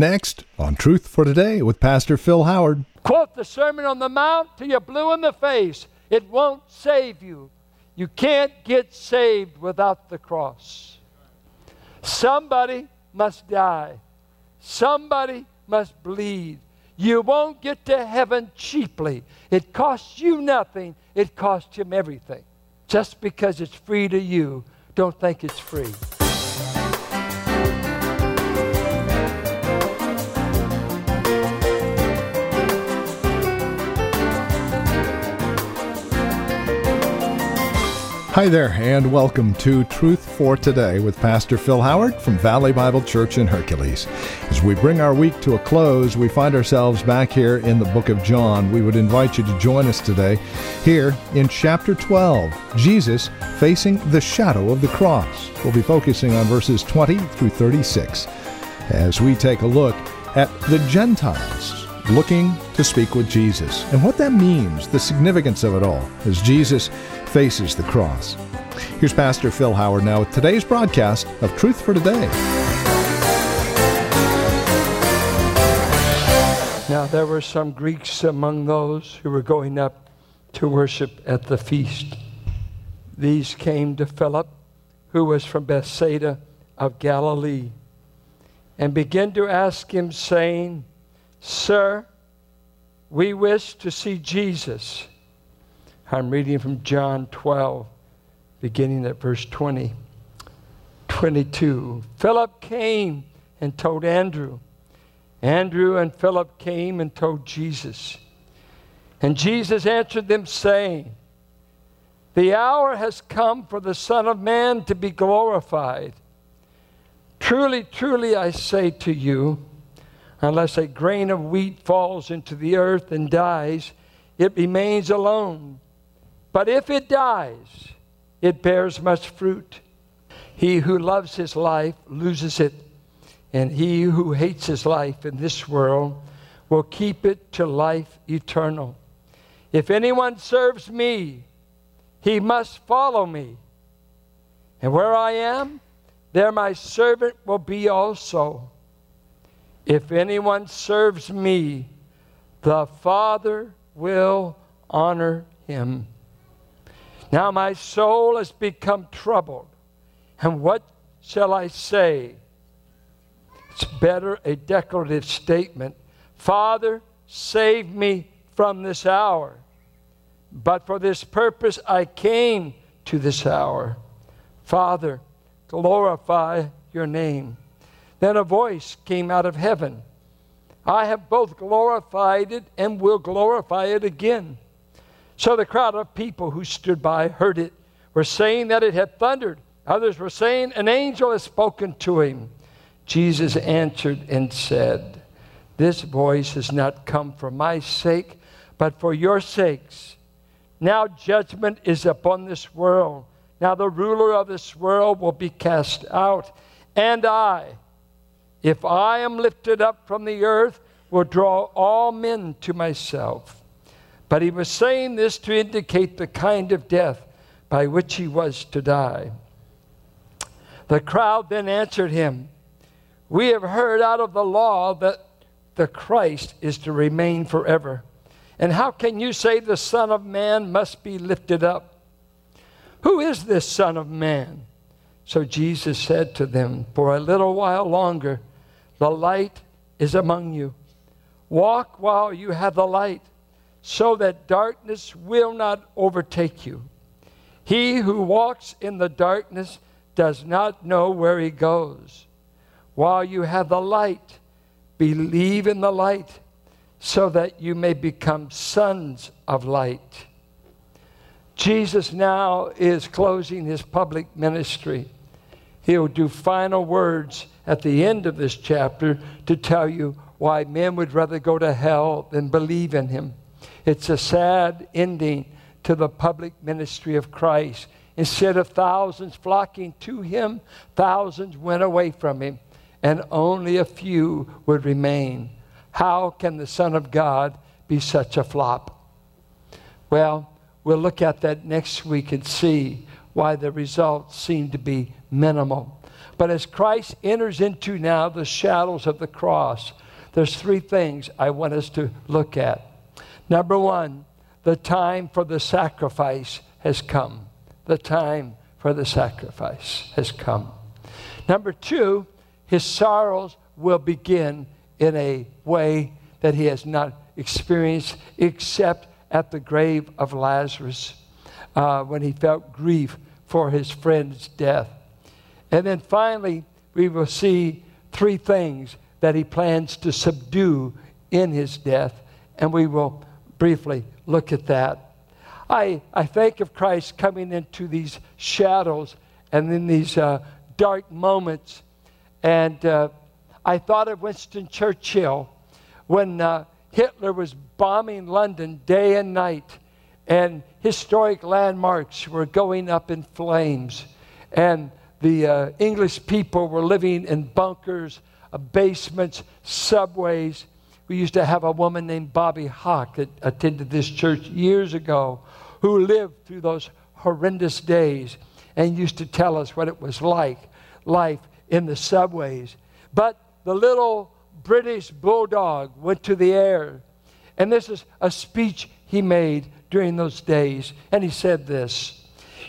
Next, on Truth for Today with Pastor Phil Howard. Quote the Sermon on the Mount till you're blue in the face. It won't save you. You can't get saved without the cross. Somebody must die. Somebody must bleed. You won't get to heaven cheaply. It costs you nothing, it costs him everything. Just because it's free to you, don't think it's free. Hi there, and welcome to Truth for Today with Pastor Phil Howard from Valley Bible Church in Hercules. As we bring our week to a close, we find ourselves back here in the book of John. We would invite you to join us today here in chapter 12, Jesus facing the shadow of the cross. We'll be focusing on verses 20 through 36 as we take a look at the Gentiles looking to speak with Jesus and what that means, the significance of it all as Jesus faces the cross. Here's Pastor Phil Howard now with today's broadcast of Truth for Today. Now, there were some Greeks among those who were going up to worship at the feast. These came to Philip, who was from Bethsaida of Galilee, and began to ask him, saying, Sir, we wish to see Jesus. I'm reading from John 12, beginning at verse 20. 22. Philip came and told Andrew. Andrew and Philip came and told Jesus. And Jesus answered them, saying, The hour has come for the Son of Man to be glorified. Truly, truly, I say to you, unless a grain of wheat falls into the earth and dies, it remains alone. But if it dies, it bears much fruit. He who loves his life loses it, and he who hates his life in this world will keep it to life eternal. If anyone serves me, he must follow me. And where I am, there my servant will be also. If anyone serves me, the Father will honor him. Now my soul has become troubled. And what shall I say? It's better a declarative statement Father, save me from this hour. But for this purpose I came to this hour. Father, glorify your name. Then a voice came out of heaven I have both glorified it and will glorify it again. So the crowd of people who stood by heard it, were saying that it had thundered. Others were saying, An angel has spoken to him. Jesus answered and said, This voice has not come for my sake, but for your sakes. Now judgment is upon this world. Now the ruler of this world will be cast out. And I, if I am lifted up from the earth, will draw all men to myself. But he was saying this to indicate the kind of death by which he was to die. The crowd then answered him, We have heard out of the law that the Christ is to remain forever. And how can you say the Son of Man must be lifted up? Who is this Son of Man? So Jesus said to them, For a little while longer, the light is among you. Walk while you have the light, so that darkness will not overtake you. He who walks in the darkness does not know where he goes. While you have the light, believe in the light, so that you may become sons of light. Jesus now is closing his public ministry. He'll do final words at the end of this chapter to tell you why men would rather go to hell than believe in him. It's a sad ending to the public ministry of Christ. Instead of thousands flocking to him, thousands went away from him, and only a few would remain. How can the Son of God be such a flop? Well, we'll look at that next week and see why the results seem to be minimal. But as Christ enters into now the shadows of the cross, there's three things I want us to look at. Number one, the time for the sacrifice has come. The time for the sacrifice has come. Number two, his sorrows will begin in a way that he has not experienced except at the grave of Lazarus uh, when he felt grief for his friend's death. And then finally, we will see three things that he plans to subdue in his death, and we will briefly look at that. I, I think of Christ coming into these shadows and in these uh, dark moments, and uh, I thought of Winston Churchill when uh, Hitler was bombing London day and night, and historic landmarks were going up in flames, and the uh, English people were living in bunkers, uh, basements, subways. We used to have a woman named Bobby Hawk that attended this church years ago who lived through those horrendous days and used to tell us what it was like, life in the subways. But the little British bulldog went to the air. And this is a speech he made during those days. And he said this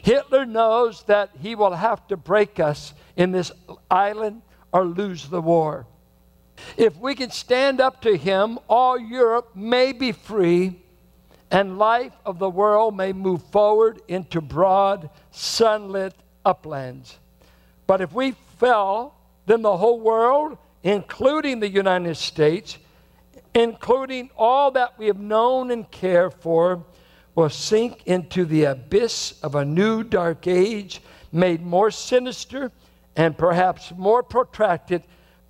Hitler knows that he will have to break us in this island or lose the war. If we can stand up to him, all Europe may be free and life of the world may move forward into broad, sunlit uplands. But if we fell, then the whole world, including the United States, including all that we have known and cared for, will sink into the abyss of a new dark age, made more sinister and perhaps more protracted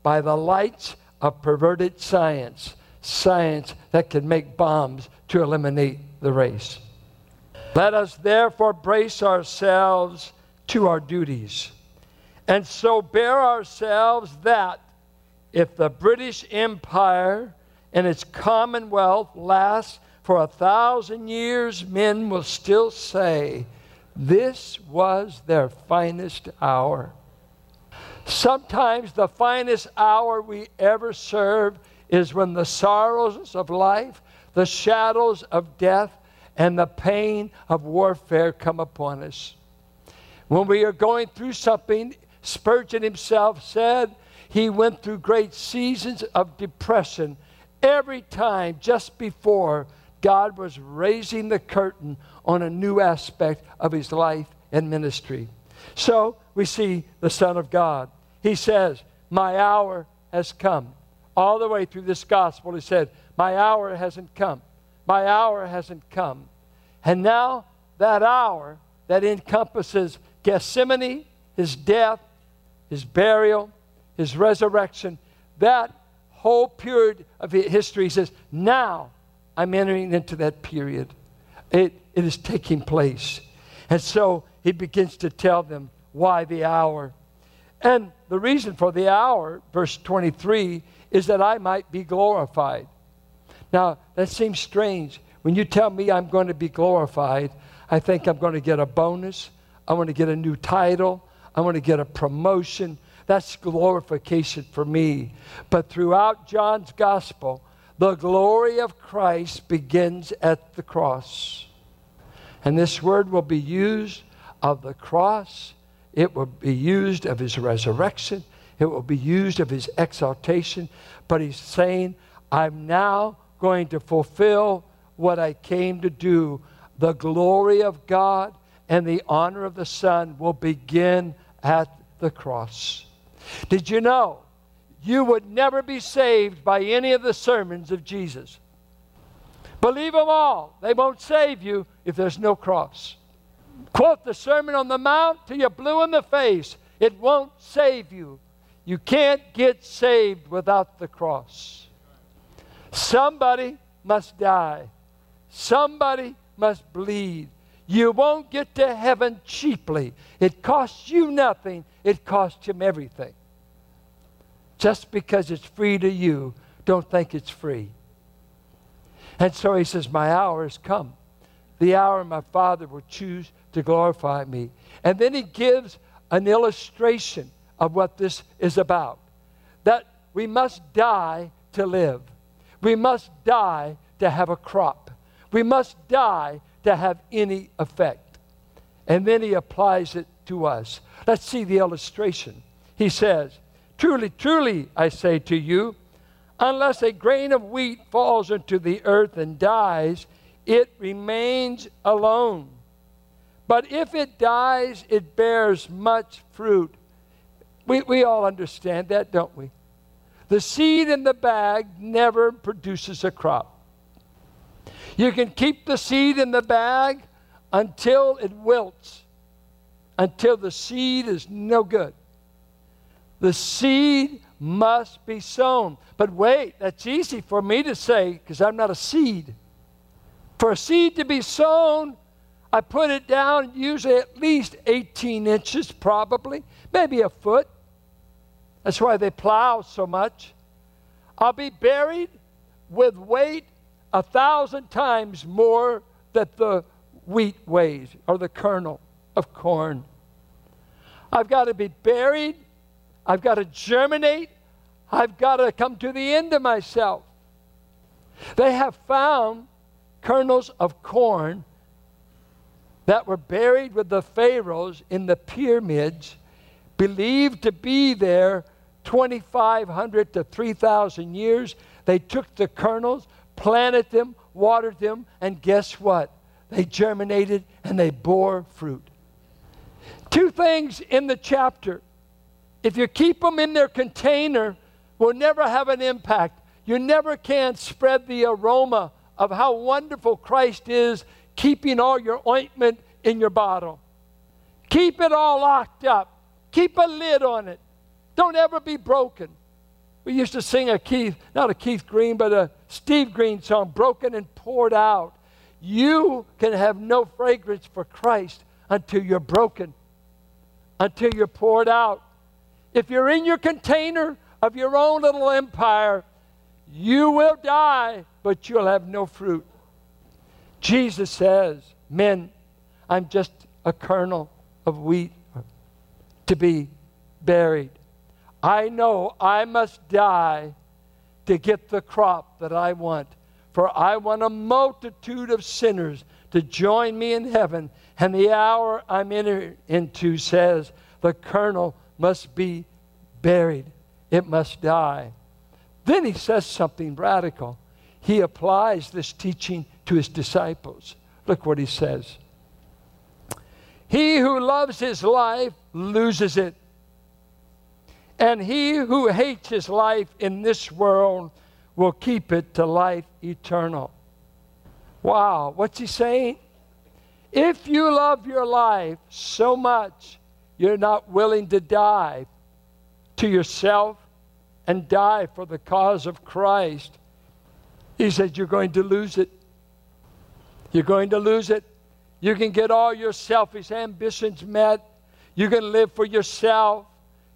by the lights of perverted science, science that can make bombs to eliminate the race. Let us therefore brace ourselves to our duties, and so bear ourselves that if the British Empire and its Commonwealth lasts for a thousand years, men will still say, This was their finest hour. Sometimes the finest hour we ever serve is when the sorrows of life, the shadows of death, and the pain of warfare come upon us. When we are going through something, Spurgeon himself said he went through great seasons of depression every time just before God was raising the curtain on a new aspect of his life and ministry. So we see the Son of God. He says, My hour has come. All the way through this gospel, he said, My hour hasn't come. My hour hasn't come. And now that hour that encompasses Gethsemane, his death, his burial, his resurrection, that whole period of history—He says, now I'm entering into that period. It, it is taking place. And so he begins to tell them why the hour. And the reason for the hour, verse 23, is that I might be glorified. Now, that seems strange. When you tell me I'm going to be glorified, I think I'm going to get a bonus. I want to get a new title. I want to get a promotion. That's glorification for me. But throughout John's gospel, the glory of Christ begins at the cross. And this word will be used of the cross, it will be used of his resurrection, it will be used of his exaltation. But he's saying, I'm now going to fulfill what I came to do. The glory of God and the honor of the Son will begin at the cross. Did you know you would never be saved by any of the sermons of Jesus? Believe them all. They won't save you if there's no cross. Quote the Sermon on the Mount till you're blue in the face. It won't save you. You can't get saved without the cross. Somebody must die. Somebody must bleed. You won't get to heaven cheaply. It costs you nothing, it costs him everything. Just because it's free to you, don't think it's free. And so he says, My hour has come. The hour my Father will choose to glorify me. And then he gives an illustration of what this is about. That we must die to live. We must die to have a crop. We must die to have any effect. And then he applies it to us. Let's see the illustration. He says, Truly, truly, I say to you, unless a grain of wheat falls into the earth and dies, it remains alone. But if it dies, it bears much fruit. We, we all understand that, don't we? The seed in the bag never produces a crop. You can keep the seed in the bag until it wilts, until the seed is no good. The seed must be sown. But wait, that's easy for me to say because I'm not a seed. For a seed to be sown, I put it down usually at least 18 inches, probably, maybe a foot. That's why they plow so much. I'll be buried with weight a thousand times more that the wheat weighs or the kernel of corn. I've got to be buried. I've got to germinate. I've got to come to the end of myself. They have found kernels of corn that were buried with the pharaohs in the pyramids, believed to be there 2,500 to 3,000 years. They took the kernels, planted them, watered them, and guess what? They germinated and they bore fruit. Two things in the chapter. If you keep them in their container, will never have an impact. You never can spread the aroma of how wonderful Christ is, keeping all your ointment in your bottle. Keep it all locked up. Keep a lid on it. Don't ever be broken. We used to sing a Keith, not a Keith Green, but a Steve Green song, Broken and Poured Out. You can have no fragrance for Christ until you're broken, until you're poured out. If you're in your container of your own little empire, you will die, but you'll have no fruit. Jesus says, Men, I'm just a kernel of wheat to be buried. I know I must die to get the crop that I want. For I want a multitude of sinners to join me in heaven. And the hour I'm entering into says the kernel must be buried, it must die. Then he says something radical. He applies this teaching to his disciples. Look what he says He who loves his life loses it. And he who hates his life in this world will keep it to life eternal. Wow, what's he saying? If you love your life so much, you're not willing to die to yourself and die for the cause of Christ, he said, You're going to lose it. You're going to lose it. You can get all your selfish ambitions met. You can live for yourself.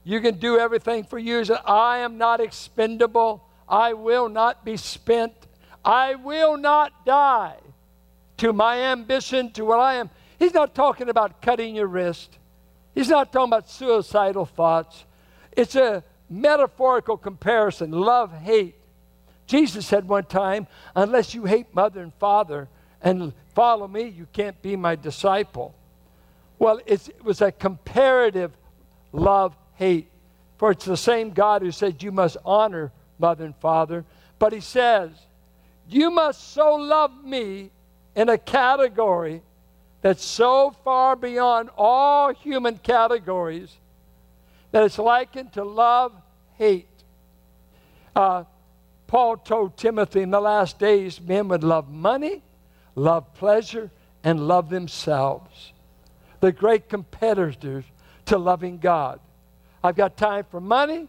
You can do everything for you. Said, I am not expendable. I will not be spent. I will not die to my ambition, to what I am. He's not talking about cutting your wrist. He's not talking about suicidal thoughts. It's a metaphorical comparison love, hate. Jesus said one time, unless you hate mother and father and follow me, you can't be my disciple. Well, it was a comparative love hate. For it's the same God who said you must honor mother and father. But he says, you must so love me in a category that's so far beyond all human categories that it's likened to love hate. Uh, Paul told Timothy in the last days men would love money, love pleasure, and love themselves. The great competitors to loving God. I've got time for money,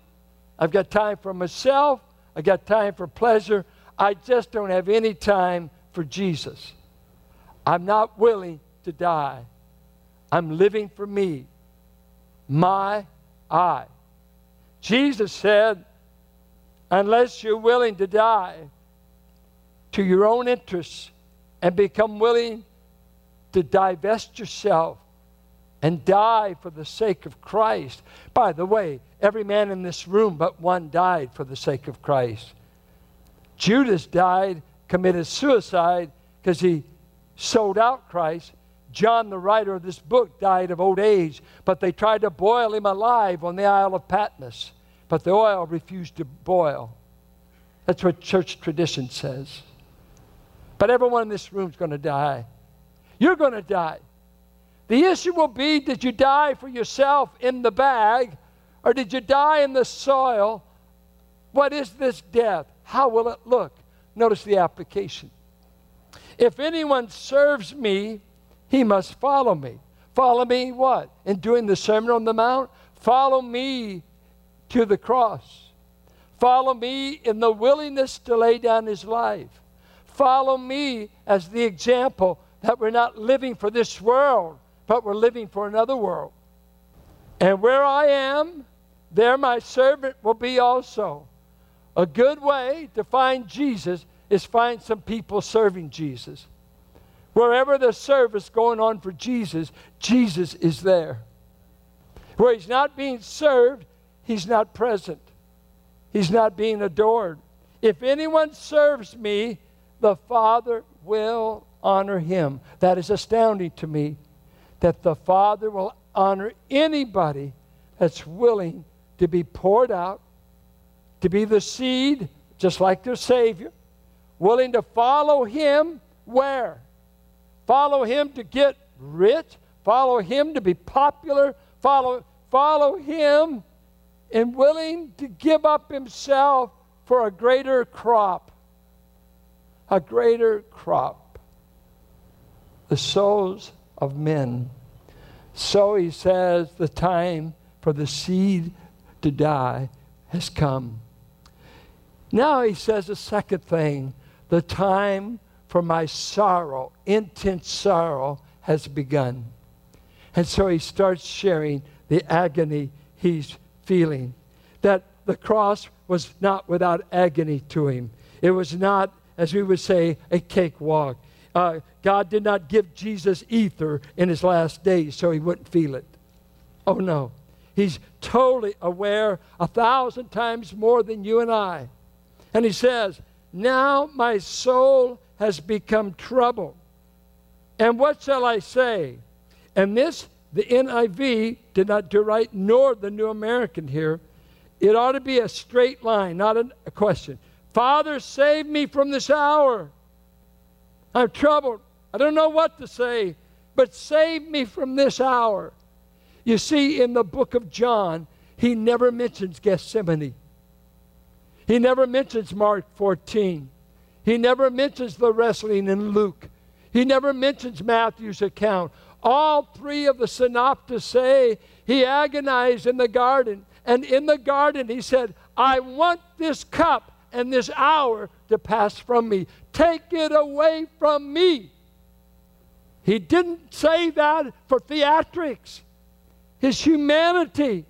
I've got time for myself, I've got time for pleasure. I just don't have any time for Jesus. I'm not willing to die. I'm living for me, my I. Jesus said, unless you're willing to die to your own interests and become willing to divest yourself and die for the sake of Christ. By the way, every man in this room but one died for the sake of Christ. Judas died, committed suicide because he sold out Christ. John, the writer of this book, died of old age, but they tried to boil him alive on the Isle of Patmos, but the oil refused to boil. That's what church tradition says. But everyone in this room is going to die. You're going to die. The issue will be did you die for yourself in the bag, or did you die in the soil? What is this death? How will it look? Notice the application. If anyone serves me, he must follow me. Follow me what? In doing the Sermon on the Mount? Follow me to the cross. Follow me in the willingness to lay down his life. Follow me as the example that we're not living for this world, but we're living for another world. And where I am, there my servant will be also. A good way to find Jesus is find some people serving Jesus. Wherever there's service going on for Jesus, Jesus is there. Where he's not being served, he's not present. He's not being adored. If anyone serves me, the Father will honor him. That is astounding to me that the Father will honor anybody that's willing to be poured out, to be the seed, just like their Savior, willing to follow Him where? Follow Him to get rich, follow Him to be popular, follow, follow Him and willing to give up Himself for a greater crop. A greater crop. The souls of men. So he says the time for the seed to die has come. Now he says a second thing the time for my sorrow, intense sorrow, has begun. And so he starts sharing the agony he's feeling. That the cross was not without agony to him. It was not, as we would say, a cakewalk. Uh, God did not give Jesus ether in his last days so he wouldn't feel it. Oh, no. He's totally aware a thousand times more than you and I. And he says, Now my soul has become trouble. And what shall I say? And this, the NIV did not do right, nor the New American here. It ought to be a straight line, not a question. Father, save me from this hour. I'm troubled. I don't know what to say, but save me from this hour. You see, in the book of John, he never mentions Gethsemane. He never mentions Mark 14. He never mentions the wrestling in Luke. He never mentions Matthew's account. All three of the synoptists say he agonized in the garden. And in the garden, he said, I want this cup and this hour to pass from me. Take it away from me. He didn't say that for theatrics. His humanity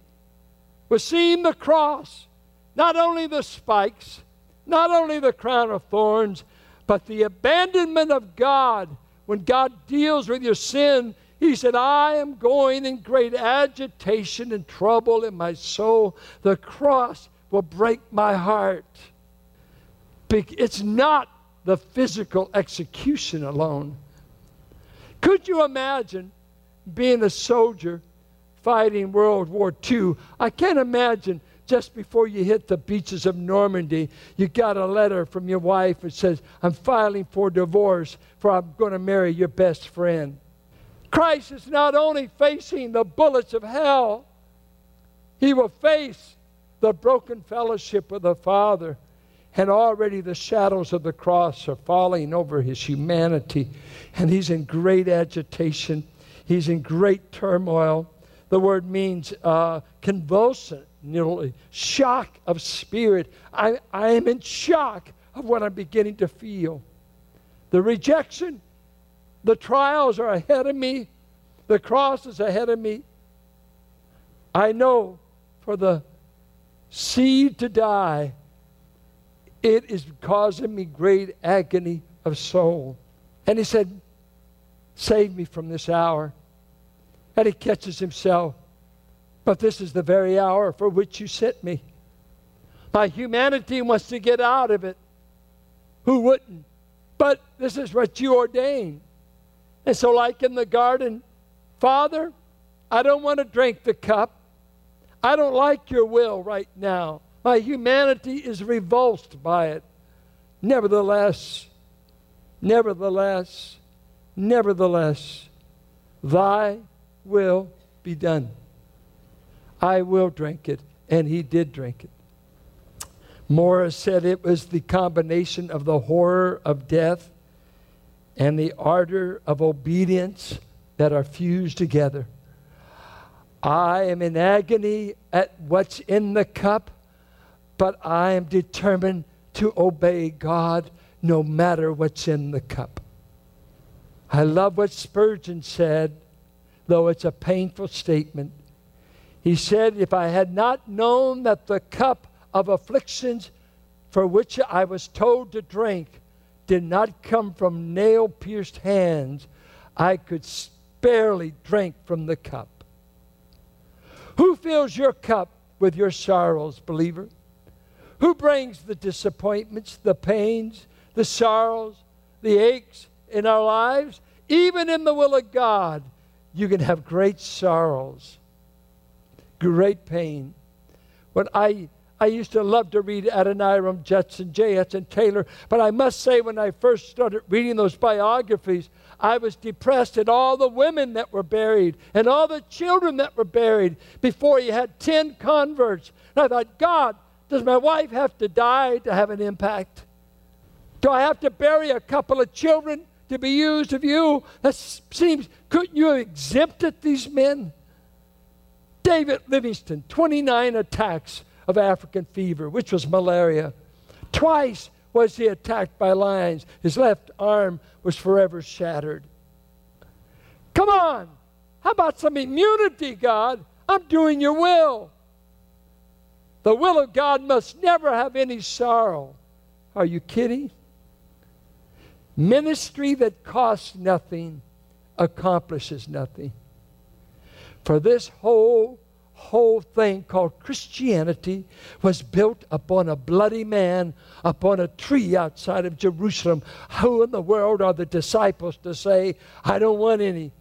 was seeing the cross, not only the spikes, not only the crown of thorns, but the abandonment of God. When God deals with your sin, He said, I am going in great agitation and trouble in my soul. The cross will break my heart. It's not the physical execution alone. Could you imagine being a soldier fighting World War II? I can't imagine just before you hit the beaches of Normandy, you got a letter from your wife that says, I'm filing for divorce, for I'm going to marry your best friend. Christ is not only facing the bullets of hell, he will face the broken fellowship of the Father and already the shadows of the cross are falling over his humanity. And he's in great agitation. He's in great turmoil. The word means uh, convulsant, shock of spirit. I, I am in shock of what I'm beginning to feel. The rejection, the trials are ahead of me, the cross is ahead of me. I know for the seed to die it is causing me great agony of soul. And he said, Save me from this hour. And he catches himself. But this is the very hour for which you sent me. My humanity wants to get out of it. Who wouldn't? But this is what you ordained. And so, like in the garden, Father, I don't want to drink the cup. I don't like your will right now. My humanity is revulsed by it. Nevertheless, nevertheless, nevertheless, thy will be done. I will drink it. And he did drink it. Morris said it was the combination of the horror of death and the ardor of obedience that are fused together. I am in agony at what's in the cup, but I am determined to obey God no matter what's in the cup. I love what Spurgeon said, though it's a painful statement. He said, If I had not known that the cup of afflictions for which I was told to drink did not come from nail pierced hands, I could barely drink from the cup. Who fills your cup with your sorrows, believer? Who brings the disappointments, the pains, the sorrows, the aches in our lives? Even in the will of God, you can have great sorrows great pain. When I I used to love to read Adoniram Judson, J. Hudson Taylor, but I must say, when I first started reading those biographies, I was depressed at all the women that were buried and all the children that were buried before you had 10 converts. And I thought, God, does my wife have to die to have an impact? Do I have to bury a couple of children to be used of you? That seems, couldn't you have exempted these men? David Livingstone, 29 attacks of African fever, which was malaria. Twice was he attacked by lions. His left arm was forever shattered. Come on. How about some immunity, God? I'm doing your will. The will of God must never have any sorrow. Are you kidding? Ministry that costs nothing accomplishes nothing. For this whole, whole thing called Christianity was built upon a bloody man upon a tree outside of Jerusalem. Who in the world are the disciples to say, I don't want any?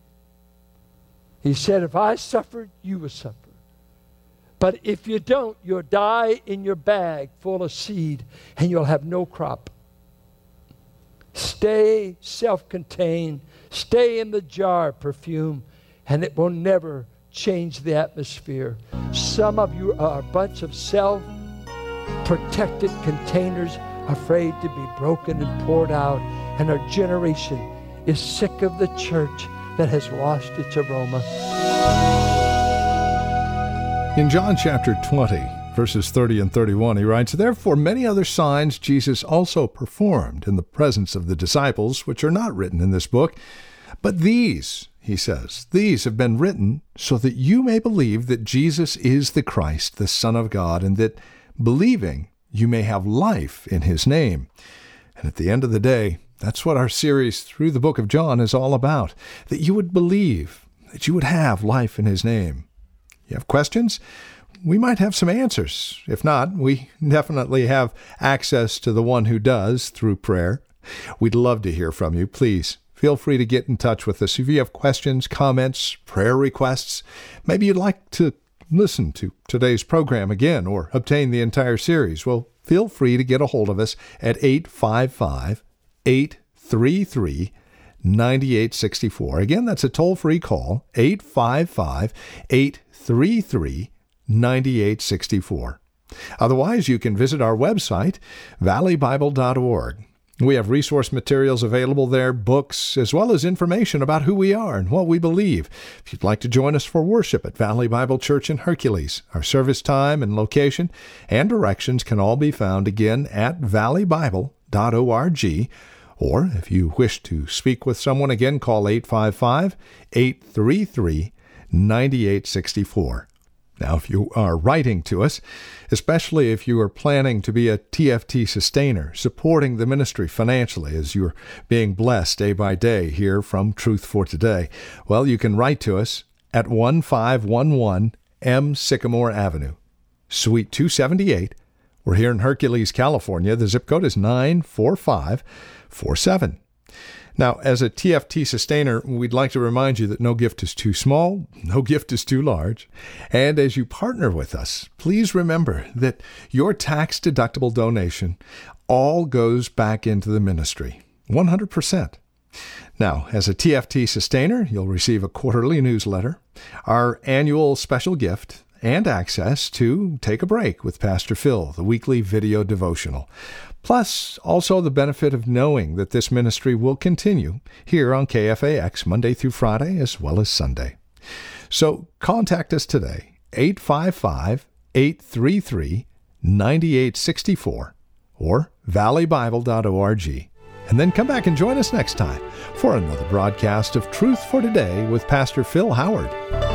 He said, If I suffered, you will suffer. But if you don't, you'll die in your bag full of seed and you'll have no crop. Stay self contained, stay in the jar perfume, and it will never change the atmosphere. Some of you are a bunch of self protected containers afraid to be broken and poured out. And our generation is sick of the church that has lost its aroma. In John chapter 20, verses 30 and 31, he writes, Therefore many other signs Jesus also performed in the presence of the disciples, which are not written in this book. But these he says, These have been written so that you may believe that Jesus is the Christ, the Son of God, and that believing you may have life in his name. And at the end of the day, that's what our series through the book of John is all about that you would believe, that you would have life in his name. You have questions? We might have some answers. If not, we definitely have access to the one who does through prayer. We'd love to hear from you. Please feel free to get in touch with us. If you have questions, comments, prayer requests, maybe you'd like to listen to today's program again or obtain the entire series, well, feel free to get a hold of us at 855 833 9864. Again, that's a toll free call, 855 833 9864. Otherwise, you can visit our website, valleybible.org. We have resource materials available there, books, as well as information about who we are and what we believe. If you'd like to join us for worship at Valley Bible Church in Hercules, our service time and location and directions can all be found again at valleybible.org. Or if you wish to speak with someone again, call 855 833 9864. Now, if you are writing to us, especially if you are planning to be a TFT sustainer, supporting the ministry financially as you're being blessed day by day here from Truth for Today, well, you can write to us at 1511 M. Sycamore Avenue, Suite 278. We're here in Hercules, California. The zip code is 94547. Now, as a TFT sustainer, we'd like to remind you that no gift is too small, no gift is too large. And as you partner with us, please remember that your tax deductible donation all goes back into the ministry 100%. Now, as a TFT sustainer, you'll receive a quarterly newsletter, our annual special gift, and access to Take a Break with Pastor Phil, the weekly video devotional. Plus, also the benefit of knowing that this ministry will continue here on KFAX Monday through Friday as well as Sunday. So contact us today, 855 833 9864 or valleybible.org. And then come back and join us next time for another broadcast of Truth for Today with Pastor Phil Howard.